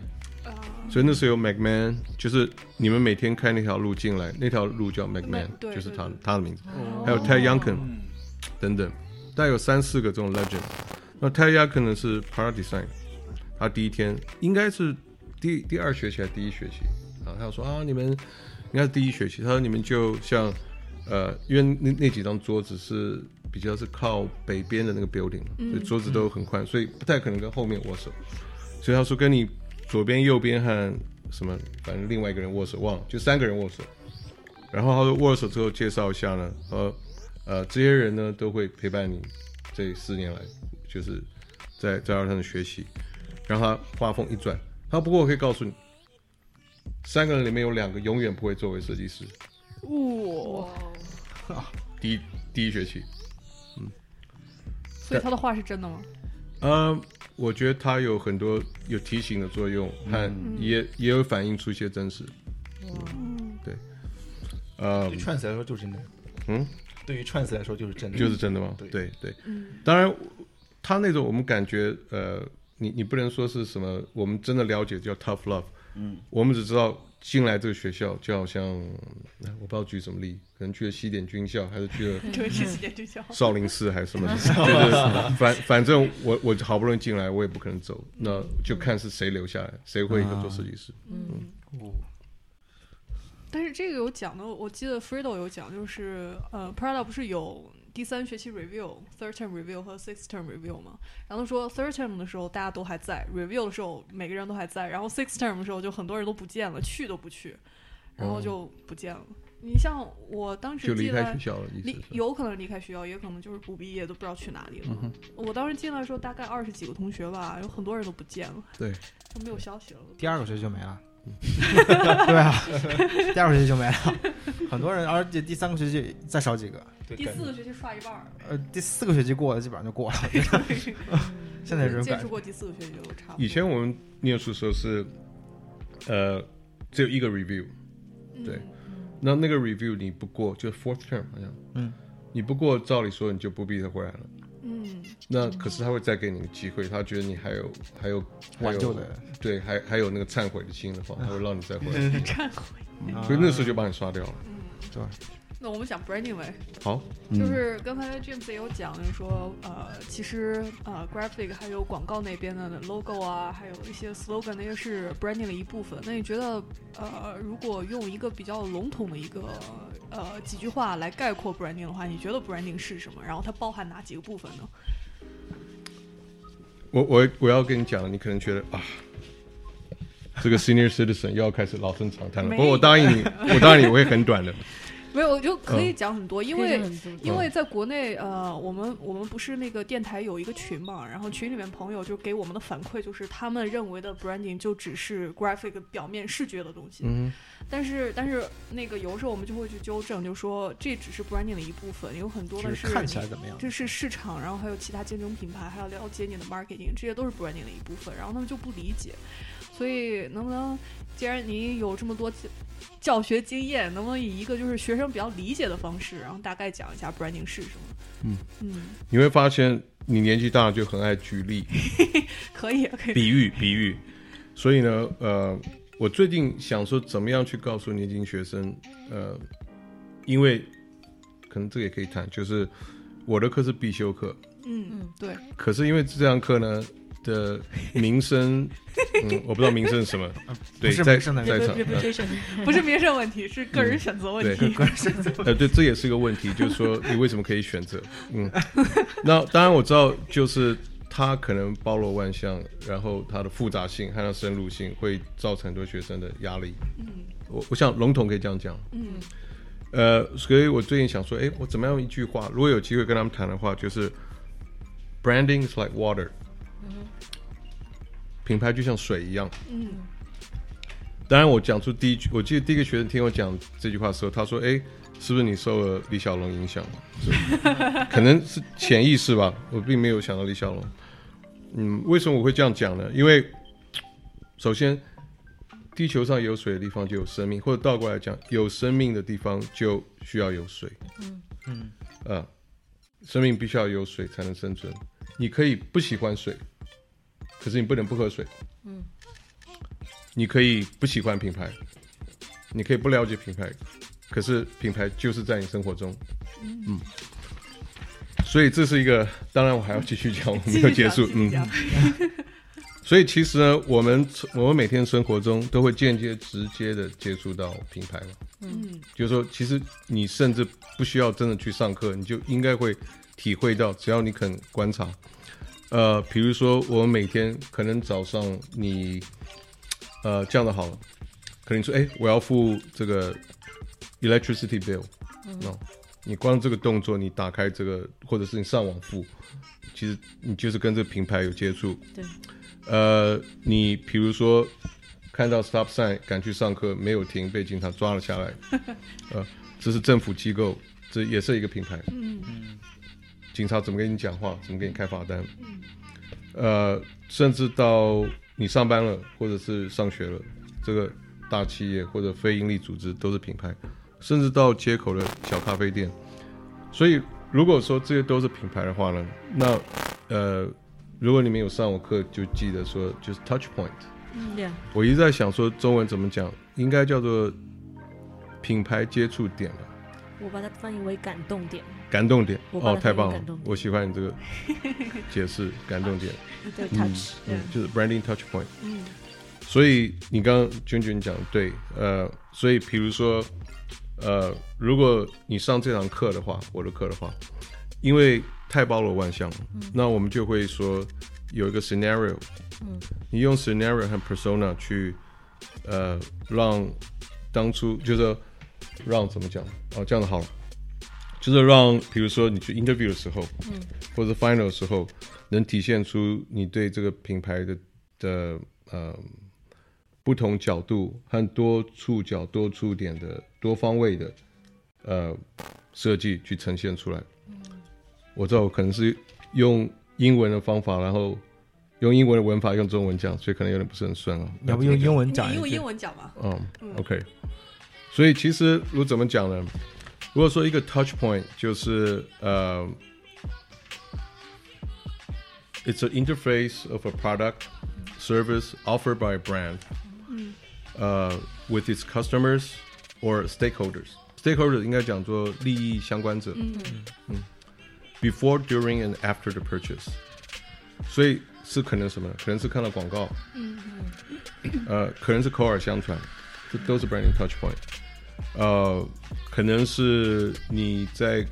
所以那时候有 McMahon，就是你们每天开那条路进来，那条路叫 McMahon，就是他他的名字。还有 Ted Youngkin 等等，大概有三四个这种 legend。那 Ted Youngkin 呢是 Product Design，他第一天应该是第第二学期还是第一学期啊？他说啊，你们应该是第一学期。他说你们就像呃，因为那那几张桌子是比较是靠北边的那个 building，所以桌子都很宽，所以不太可能跟后面握手。所以他说跟你。左边、右边和什么，反正另外一个人握手，忘了，就三个人握手。然后他说握手之后介绍一下呢，呃，呃，这些人呢都会陪伴你这四年来，就是在在二上的学习。然后他话锋一转，他不过我可以告诉你，三个人里面有两个永远不会作为设计师。哇，第一第一学期，嗯，所以他的话是真的吗？呃，我觉得他有很多有提醒的作用，和也也有反映出一些真实。嗯，对。呃，对串词来说就是真的。嗯，对于串词来说就是真的。就是真的吗？对对对。当然，他那种我们感觉，呃，你你不能说是什么，我们真的了解叫 tough love。嗯，我们只知道。进来这个学校就好像，我不知道举什么例，可能去了西点军校，还是去了 西点军校、少林寺还是什么？就是反反正我我好不容易进来，我也不可能走，那就看是谁留下来，谁会一个做设计师。嗯，但是这个有讲的，我记得 Fredo 有讲，就是呃，Prada 不是有。第三学期 review、third term review 和 sixth term review 嘛，然后说 third term 的时候大家都还在，review 的时候每个人都还在，然后 sixth term 的时候就很多人都不见了，去都不去，然后就不见了。你像我当时进来，离有可能离开学校，也可能就是不毕业，都不知道去哪里了。我当时进来的时候大概二十几个同学吧，有很多人都不见了，对，都没有消息了。第二个学期就没了。对啊，第二个学期就没了，很多人，而且第三个学期再少几个，第四个学期刷一半呃，第四个学期过了，基本上就过了。现在人接触过第四个学期就差不多。以前我们念书时候是，呃，只有一个 review，对，那那个 review 你不过就 fourth term 好像，嗯，你不过，照理说你就不必再回来了。嗯，那可是他会再给你个机会，他觉得你还有还有挽救的，对，还还有那个忏悔的心的话，他会让你再回来。忏悔。所以那时候就把你刷掉了。对。那我们讲 branding 呗。好，就是刚才 James 也有讲，就是说，呃，其实呃，graphic 还有广告那边的 logo 啊，还有一些 slogan 那些是 branding 的一部分。那你觉得，呃，如果用一个比较笼统的一个呃几句话来概括 branding 的话，你觉得 branding 是什么？然后它包含哪几个部分呢？我我我要跟你讲，你可能觉得啊，这个 senior citizen 又要开始老生常谈了。不过我答应你，我答应你，我会很短的。没有，我就可以讲很多，因为因为在国内，呃，我们我们不是那个电台有一个群嘛，然后群里面朋友就给我们的反馈就是，他们认为的 branding 就只是 graphic 表面视觉的东西，嗯，但是但是那个有时候我们就会去纠正，就说这只是 branding 的一部分，有很多的是看起来怎么样，这是市场，然后还有其他竞争品牌，还要了解你的 marketing，这些都是 branding 的一部分，然后他们就不理解，所以能不能，既然你有这么多。教学经验能不能以一个就是学生比较理解的方式，然后大概讲一下 branding 是什么？嗯嗯，你会发现你年纪大了就很爱举例，可以可以，比喻比喻。所以呢，呃，我最近想说怎么样去告诉年轻学生，呃，因为可能这个也可以谈，就是我的课是必修课，嗯嗯对，可是因为这堂课呢。的名声，嗯，我不知道名声是什么，对，在在场，不是名声问题，是个人选择问题。个人选择，呃，对，这也是一个问题，就是说你为什么可以选择？嗯，那当然我知道，就是它可能包罗万象，然后它的复杂性和它深入性会造成很多学生的压力。嗯，我我想笼统可以这样讲。嗯，呃，所以我最近想说，哎，我怎么样一句话？如果有机会跟他们谈的话，就是 branding is like water。嗯品牌就像水一样。嗯。当然，我讲出第一句，我记得第一个学生听我讲这句话的时候，他说：“哎，是不是你受了李小龙影响？可能是潜意识吧。我并没有想到李小龙。嗯，为什么我会这样讲呢？因为首先，地球上有水的地方就有生命，或者倒过来讲，有生命的地方就需要有水。嗯嗯。啊，生命必须要有水才能生存。你可以不喜欢水。可是你不能不喝水。嗯。你可以不喜欢品牌，你可以不了解品牌，可是品牌就是在你生活中。嗯。所以这是一个，当然我还要继续讲，我没有结束。嗯。所以其实呢，我们我们每天生活中都会间接、直接的接触到品牌嘛。嗯。就是说，其实你甚至不需要真的去上课，你就应该会体会到，只要你肯观察。呃，比如说，我们每天可能早上你，呃，这样的好了，可能说，哎，我要付这个 electricity bill，哦，你光这个动作，你打开这个，或者是你上网付，其实你就是跟这个品牌有接触。对。呃，你比如说看到 stop sign 赶去上课没有停，被警察抓了下来，呃，这是政府机构，这也是一个品牌。嗯嗯。警察怎么跟你讲话？怎么给你开罚单？嗯呃，甚至到你上班了，或者是上学了，这个大企业或者非营利组织都是品牌，甚至到街口的小咖啡店。所以，如果说这些都是品牌的话呢，那呃，如果你们有上我课，就记得说就是 touch point。嗯，我一直在想说中文怎么讲，应该叫做品牌接触点吧。我把它翻译为感动点。感动点哦，太棒了！我喜欢你这个解释，感动点。对，touch，嗯，就是 branding touch point。嗯，所以你刚刚娟娟讲对，呃，所以比如说，呃，如果你上这堂课的话，我的课的话，因为太包罗万象了，那我们就会说有一个 scenario，嗯，你用 scenario 和 persona 去，呃，让当初就是让怎么讲哦，这样子好了。就是让，比如说你去 interview 的时候，嗯，或者 final 的时候，能体现出你对这个品牌的的呃不同角度和多触角、多触点的多方位的呃设计去呈现出来。嗯，我知道我可能是用英文的方法，然后用英文的文法用中文讲，所以可能有点不是很顺啊。要不用英文讲？用英文讲吧。嗯，OK。所以其实我怎么讲呢？如果说一个 touch point 就是呃，it's an interface of a product service offered by a brand，呃，with its customers or stakeholders。stakeholders 应该讲做利益相关者。嗯嗯。Before, during, and after the purchase，所以是可能什么？可能是看到广告，嗯嗯，呃，可能是口耳相传，这都是 branding touch point。呃，可能是你在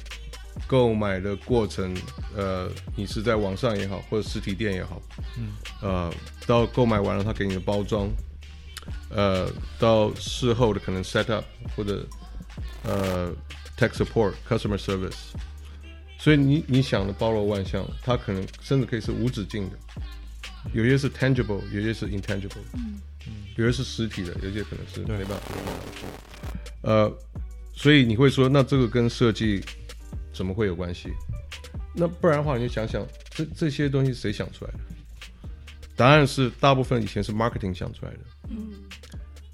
购买的过程，呃，你是在网上也好，或者实体店也好，嗯，呃，到购买完了他给你的包装， 呃，到事后的可能 set up 或者呃 tech support customer service，所以你你想的包罗万象，它可能甚至可以是无止境的，有些是 tangible，有些是 intangible，嗯嗯，有些是实体的，有些可能是没办法。呃，所以你会说，那这个跟设计怎么会有关系？那不然的话，你就想想，这这些东西谁想出来的？答案是，大部分以前是 marketing 想出来的。嗯。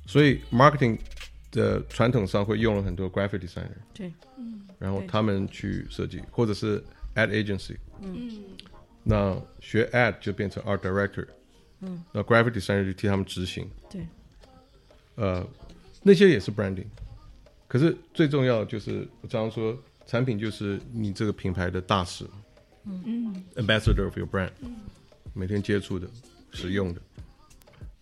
所以 marketing 的传统上会用了很多 graphic designer。对。嗯。然后他们去设计，或者是 ad agency。嗯。那学 ad 就变成 art director。嗯。那 graphic designer 就替他们执行。对。呃，那些也是 branding。可是最重要的就是，我常常说，产品就是你这个品牌的大使，嗯嗯，ambassador of your brand，每天接触的、使用的，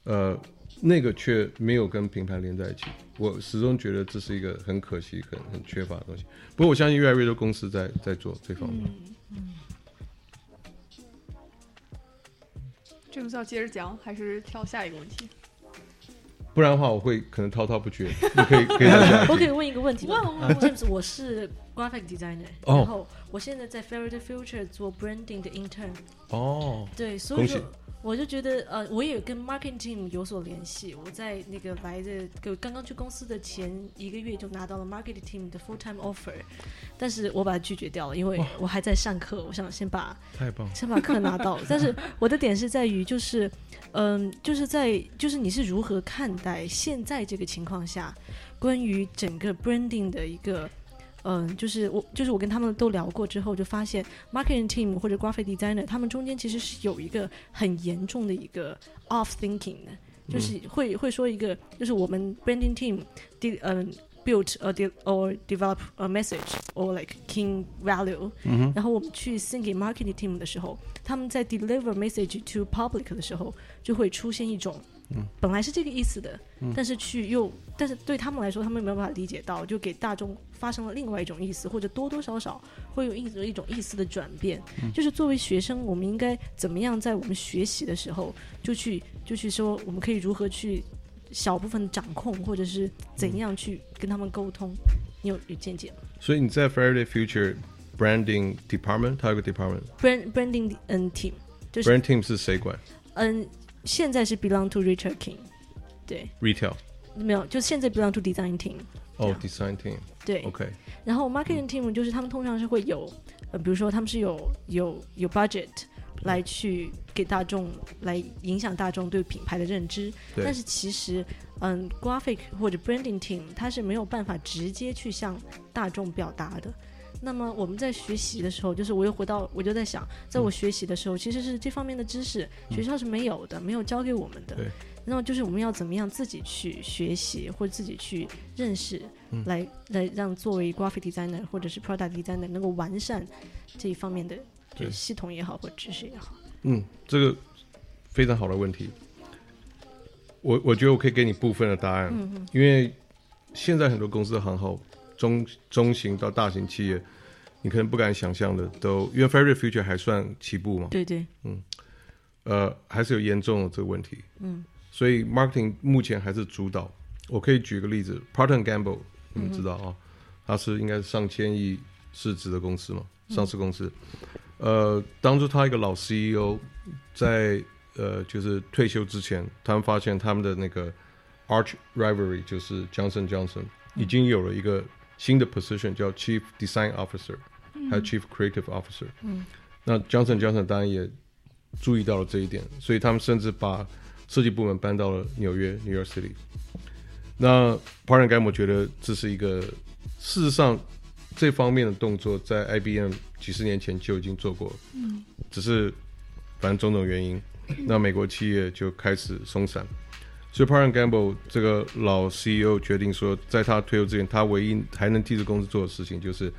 呃，那个却没有跟品牌连在一起。我始终觉得这是一个很可惜、很很缺乏的东西。不过我相信越来越多公司在在做这方面。嗯，这个是要接着讲，还是跳下一个问题？不然的话，我会可能滔滔不绝。你可以可以 我可以问一个问题吗？James，我是 graphic designer，然后我现在在 Faraday Future 做 branding 的 intern。哦，对，所以说。我就觉得，呃，我也跟 marketing team 有所联系。我在那个来的，就刚刚去公司的前一个月就拿到了 marketing team 的 full time offer，但是我把它拒绝掉了，因为我还在上课，我想先把太棒，先把课拿到。但是我的点是在于，就是，嗯，就是在，就是你是如何看待现在这个情况下，关于整个 branding 的一个。嗯，就是我，就是我跟他们都聊过之后，就发现 marketing team 或者 graphic designer 他们中间其实是有一个很严重的一个 off thinking 的，就是会会说一个，就是我们 branding team 第嗯 built a de or develop a message or like king value，然后我们去 send 给 marketing team 的时候，他们在 deliver message to public 的时候，就会出现一种。本来是这个意思的，但是去又，但是对他们来说，他们没有办法理解到，就给大众发生了另外一种意思，或者多多少少会有一种一种意思的转变。就是作为学生，我们应该怎么样在我们学习的时候，就去就去说，我们可以如何去小部分掌控，或者是怎样去跟他们沟通？你有有见解吗？所以你在 Faraday Future Branding Department，它有个 Department，Brand Branding 嗯 Team，就是 Brand Team 是谁管？嗯。现在是 belong to Richard King，对，retail 没有，就现在 belong to design team。哦，design team，对，OK。然后 marketing team 就是他们通常是会有，呃，比如说他们是有有有 budget 来去给大众来影响大众对品牌的认知，但是其实，嗯，graphic 或者 branding team 它是没有办法直接去向大众表达的。那么我们在学习的时候，就是我又回到，我就在想，在我学习的时候，其实是这方面的知识学校是没有的，没有教给我们的。那么就是我们要怎么样自己去学习，或者自己去认识，来来让作为 graphic designer 或者是 product designer 能够完善这一方面的就系统也好，或知识也好。嗯，这个非常好的问题。我我觉得我可以给你部分的答案，因为现在很多公司的行号。中中型到大型企业，你可能不敢想象的，都因为 Fairy Future 还算起步嘛。对对。嗯，呃，还是有严重的这个问题。嗯。所以 marketing 目前还是主导。我可以举个例子，Procter Gamble，你们知道啊？它是应该是上千亿市值的公司嘛，上市公司。呃，当初他一个老 CEO 在呃就是退休之前，他们发现他们的那个 arch rivalry 就是 Johnson Johnson 已经有了一个。新的 position 叫 Chief Design Officer，还有 Chief Creative Officer。嗯，那 Johnson Johnson 当然也注意到了这一点，所以他们甚至把设计部门搬到了纽约 New York City。那 g a m 我觉得这是一个事实上这方面的动作在 IBM 几十年前就已经做过，嗯，只是反正种种原因，那美国企业就开始松散。所以 p a r and Gamble 这个老 CEO 决定说，在他退休之前，他唯一还能替这公司做的事情，就是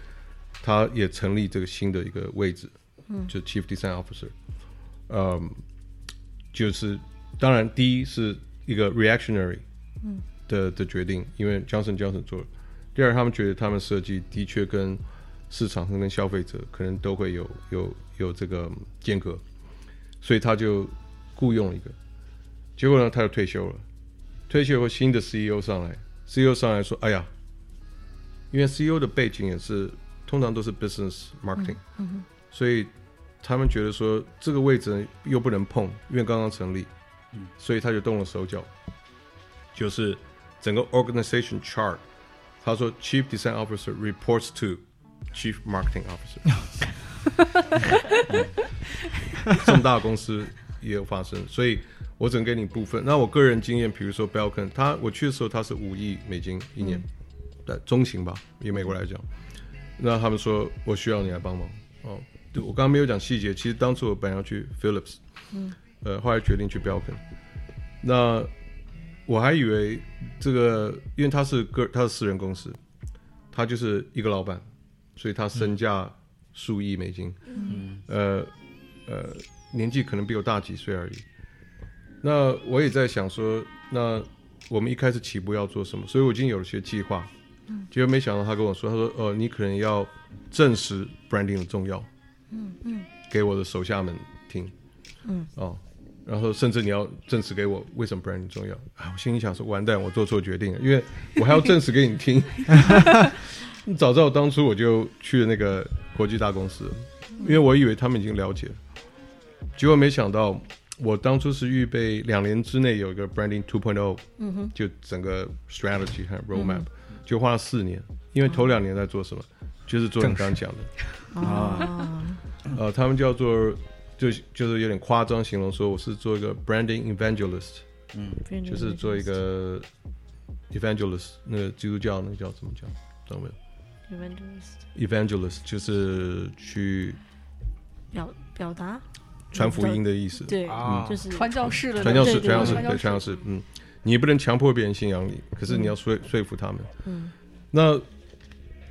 他也成立这个新的一个位置，嗯，就 Chief Design Officer，嗯，就是当然第一是一个 reactionary，嗯的的决定，因为 Johnson Johnson 做了。第二，他们觉得他们设计的确跟市场上跟消费者可能都会有有有这个间隔，所以他就雇佣了一个。结果呢，他就退休了。退休后，新的 CEO 上来，CEO 上来说：“哎呀，因为 CEO 的背景也是通常都是 business marketing，所以他们觉得说这个位置又不能碰，因为刚刚成立，所以他就动了手脚，就是整个 organization chart，他说 Chief Design Officer reports to Chief Marketing Officer，这么大的公司也有发生，所以。”我只能给你部分。那我个人经验，比如说 Belkin，他我去的时候他是五亿美金一年，对中型吧，以美国来讲。那他们说我需要你来帮忙哦。我刚刚没有讲细节，其实当初我本来要去 Philips，嗯，呃，后来决定去 Belkin。那我还以为这个，因为他是个他是私人公司，他就是一个老板，所以他身价数亿美金，嗯，呃呃，年纪可能比我大几岁而已。那我也在想说，那我们一开始起步要做什么？所以我已经有了些计划。嗯。结果没想到他跟我说，他说：“呃，你可能要证实 branding 的重要。”嗯嗯。给我的手下们听。嗯。哦，然后甚至你要证实给我为什么 branding 重要啊！我心里想说，完蛋，我做错决定了，因为我还要证实给你听。你早知道当初我就去了那个国际大公司，因为我以为他们已经了解了，结果没想到。我当初是预备两年之内有一个 branding two point o 嗯哼，就整个 strategy 和 roadmap，就花了四年。因为头两年在做什么，就是做你刚刚讲的啊，呃，他们叫做就就是有点夸张形容说我是做一个 branding evangelist，嗯，就是做一个 evangelist，那个基督教那个叫怎么讲？懂没有？evangelist，evangelist 就是去表表达。传福音的意思，对，就是传教士的传教士，传教士，对，传教士，嗯，你不能强迫别人信仰你，可是你要说说服他们，嗯，那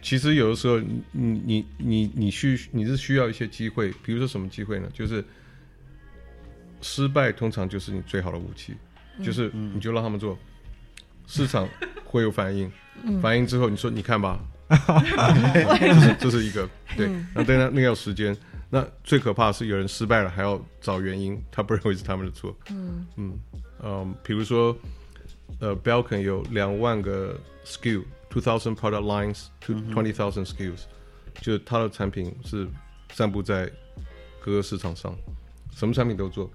其实有的时候，你你你你需你是需要一些机会，比如说什么机会呢？就是失败通常就是你最好的武器，就是你就让他们做，市场会有反应，反应之后你说你看吧，这是这是一个对，那当然那个要时间。那最可怕的是有人失败了还要找原因，他不认为是他们的错。嗯嗯嗯，比如说，呃，Belkin 有两万个 skill，two thousand product lines，to twenty thousand skills，就他的产品是散布在各个市场上，什么产品都做。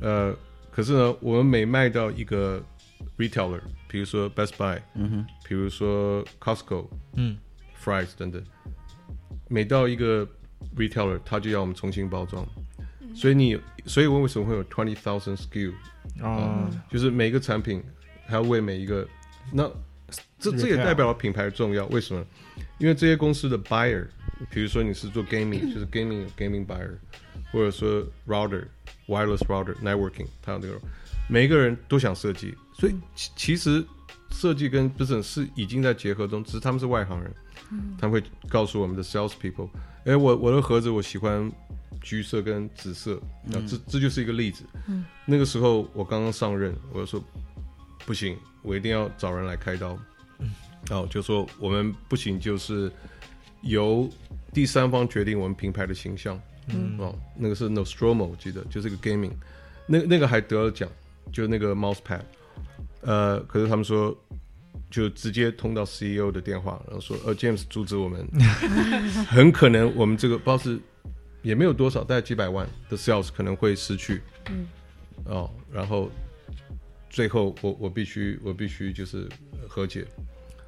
呃，可是呢，我们每卖到一个 retailer，比如说 Best Buy，嗯哼，比如说 Costco，嗯，Fries 等等，每到一个 retailer 他就要我们重新包装，所以你，所以我为什么会有 twenty thousand skill 啊？就是每个产品还要为每一个，那这这也代表了品牌重要。为什么？因为这些公司的 buyer，比如说你是做 gaming，就是 gaming gaming buyer，或者说 router wireless router networking，他有这个，每一个人都想设计，所以其其实设计跟 business 是已经在结合中，只是他们是外行人，他们会告诉我们的 sales people。哎，我我的盒子我喜欢橘色跟紫色，那这这就是一个例子。嗯，那个时候我刚刚上任，我就说不行，我一定要找人来开刀。嗯，然后就说我们不行，就是由第三方决定我们品牌的形象。嗯，哦，那个是 Nostromo，我记得就是个 gaming，那那个还得了奖，就那个 mouse pad。呃，可是他们说。就直接通到 CEO 的电话，然后说：“呃，James 阻止我们，很可能我们这个不知道是也没有多少，大概几百万的 sales 可能会失去。”嗯，哦，然后最后我我必须我必须就是和解。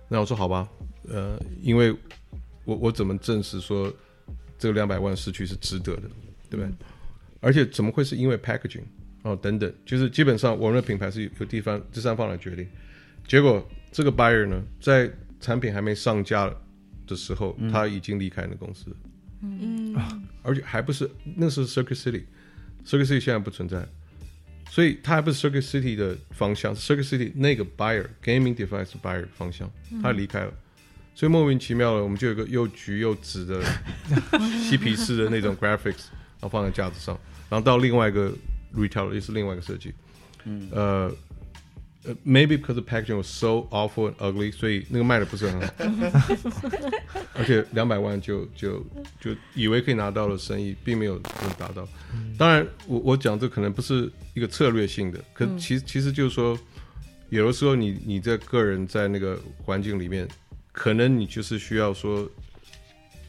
那我说好吧，呃，因为我我怎么证实说这个两百万失去是值得的，对不对？而且怎么会是因为 packaging 哦等等，就是基本上我们的品牌是由地方第三方来决定，结果。这个 buyer 呢，在产品还没上架的时候，他已经离开那公司。嗯，啊而且还不是那是 Circuit City，Circuit City 现在不存在。所以它还不是 Circuit City 的方向，Circuit City 那个 buyer gaming device buyer 方向，他离开了，所以莫名其妙的，我们就有个又橘又紫的 嬉皮士的那种 graphics，然后放在架子上，然后到另外一个 retailer 也是另外一个设计，嗯，呃。呃，maybe because the packaging was so awful and ugly，所以那个卖的不是很好，而且两百万就就就以为可以拿到的生意，并没有能达到。当然，我我讲这可能不是一个策略性的，可其其实就是说，有的时候你你在个人在那个环境里面，可能你就是需要说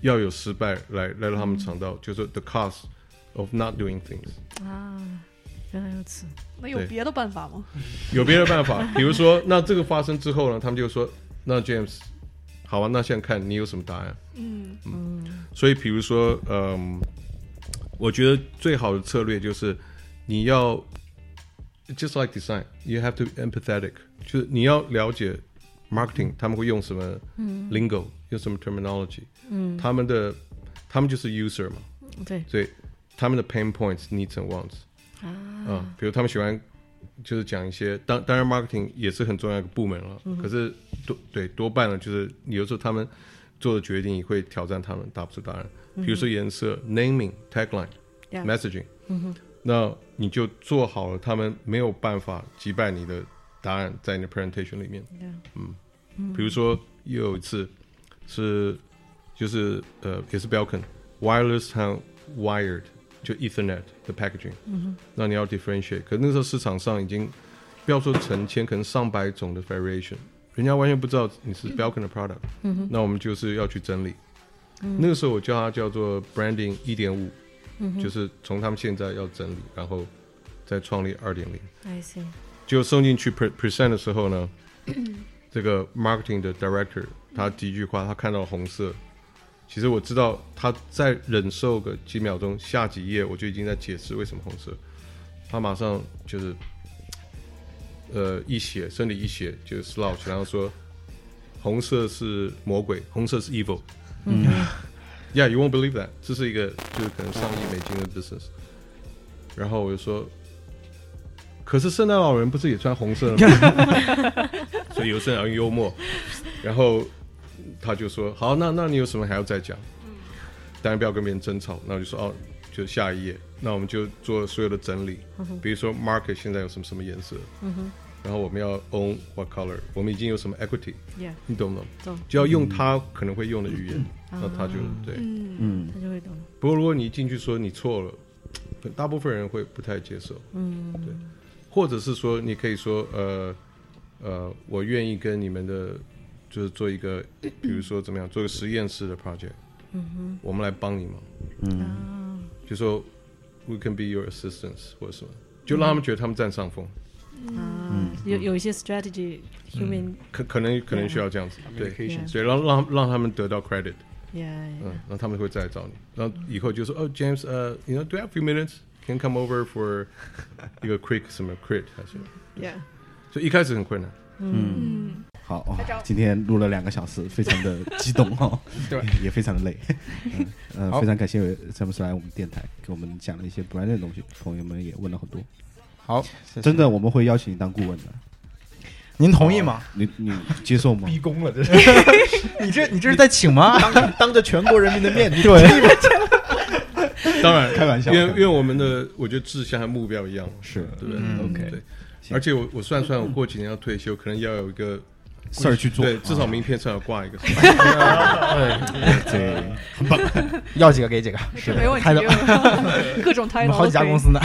要有失败来来让他们尝到，就是 the cost of not doing things 啊。原来如此，那有别的办法吗？有别的办法，比如说，那这个发生之后呢，他们就说，那 James，好啊，那现在看你有什么答案？嗯嗯。所以，比如说，嗯，我觉得最好的策略就是你要，just like design，you have to empathetic，就是你要了解 marketing，他们会用什么 lingo，用什么 terminology，嗯，他们的他们就是 user 嘛，对，所以他们的 pain points，needs and wants。啊，比如他们喜欢，就是讲一些，当当然，marketing 也是很重要一个部门了。可是多对多半呢，就是有时候他们做的决定也会挑战他们答不出答案。比如说颜色、naming、tagline、messaging，那你就做好了，他们没有办法击败你的答案在你的 presentation 里面。嗯，比如说又有一次是就是呃也是 Belkin wireless 和 wired。就 Ethernet 的 packaging，那你要 differentiate，可那时候市场上已经不要说成千，可能上百种的 variation，人家完全不知道你是 Belkin 的 product，那我们就是要去整理。那个时候我叫它叫做 branding 一点五，就是从他们现在要整理，然后再创立二点零。I see。就送进去 present 的时候呢，这个 marketing 的 director 他第一句话，他看到红色。其实我知道他再忍受个几秒钟，下几页我就已经在解释为什么红色。他马上就是，呃，一写，身体一写就 slouch，然后说，红色是魔鬼，红色是 evil。嗯，Yeah，you won't believe that，这是一个就是可能上亿美金的 business。然后我就说，可是圣诞老人不是也穿红色吗？所以有圣诞幽默，然后。他就说好，那那你有什么还要再讲？嗯，当然不要跟别人争吵。那我就说哦，就下一页。那我们就做所有的整理，比如说 market 现在有什么什么颜色，嗯哼，然后我们要 own what color，我们已经有什么 equity，yeah，你懂不懂？懂。就要用他可能会用的语言，那他就对，嗯，他就会懂。不过如果你一进去说你错了，大部分人会不太接受，嗯，对。或者是说你可以说呃呃，我愿意跟你们的。就是做一个，比如说怎么样，做个实验室的 project，嗯哼，我们来帮你嘛，嗯，就说 we can be your assistants 或者什么，就让他们觉得他们占上风，嗯，有有一些 strategy，human，可可能可能需要这样子，对，所以让让让他们得到 credit，yeah，嗯，然后他们会再来找你，然后以后就说，哦，James，呃，you know，do you have a few minutes，can come over for 一个 quick 什么 crit 还是，yeah，所以一开始很困难，嗯。好，今天录了两个小时，非常的激动哈，对，也非常的累。呃，非常感谢詹姆斯来我们电台给我们讲了一些不安的东西，朋友们也问了很多。好，真的我们会邀请你当顾问的，您同意吗？你你接受吗？逼宫了，这是。你这你这是在请吗？当当着全国人民的面，对，当然开玩笑，因为因为我们的我觉得志向和目标一样，是。对不对？OK，对，而且我我算算，我过几年要退休，可能要有一个。事儿去做，对，至少名片上要挂一个。对，对，很棒，要几个给几个，是没问题。各种胎，好几家公司呢，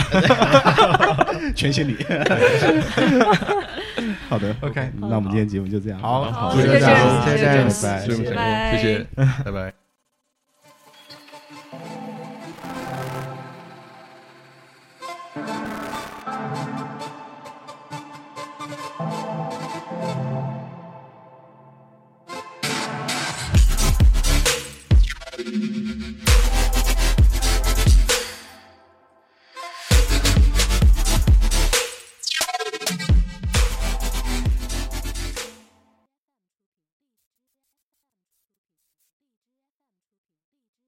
全姓李。好的，OK，那我们今天节目就这样。好，谢谢，谢谢，拜拜，谢谢，拜拜。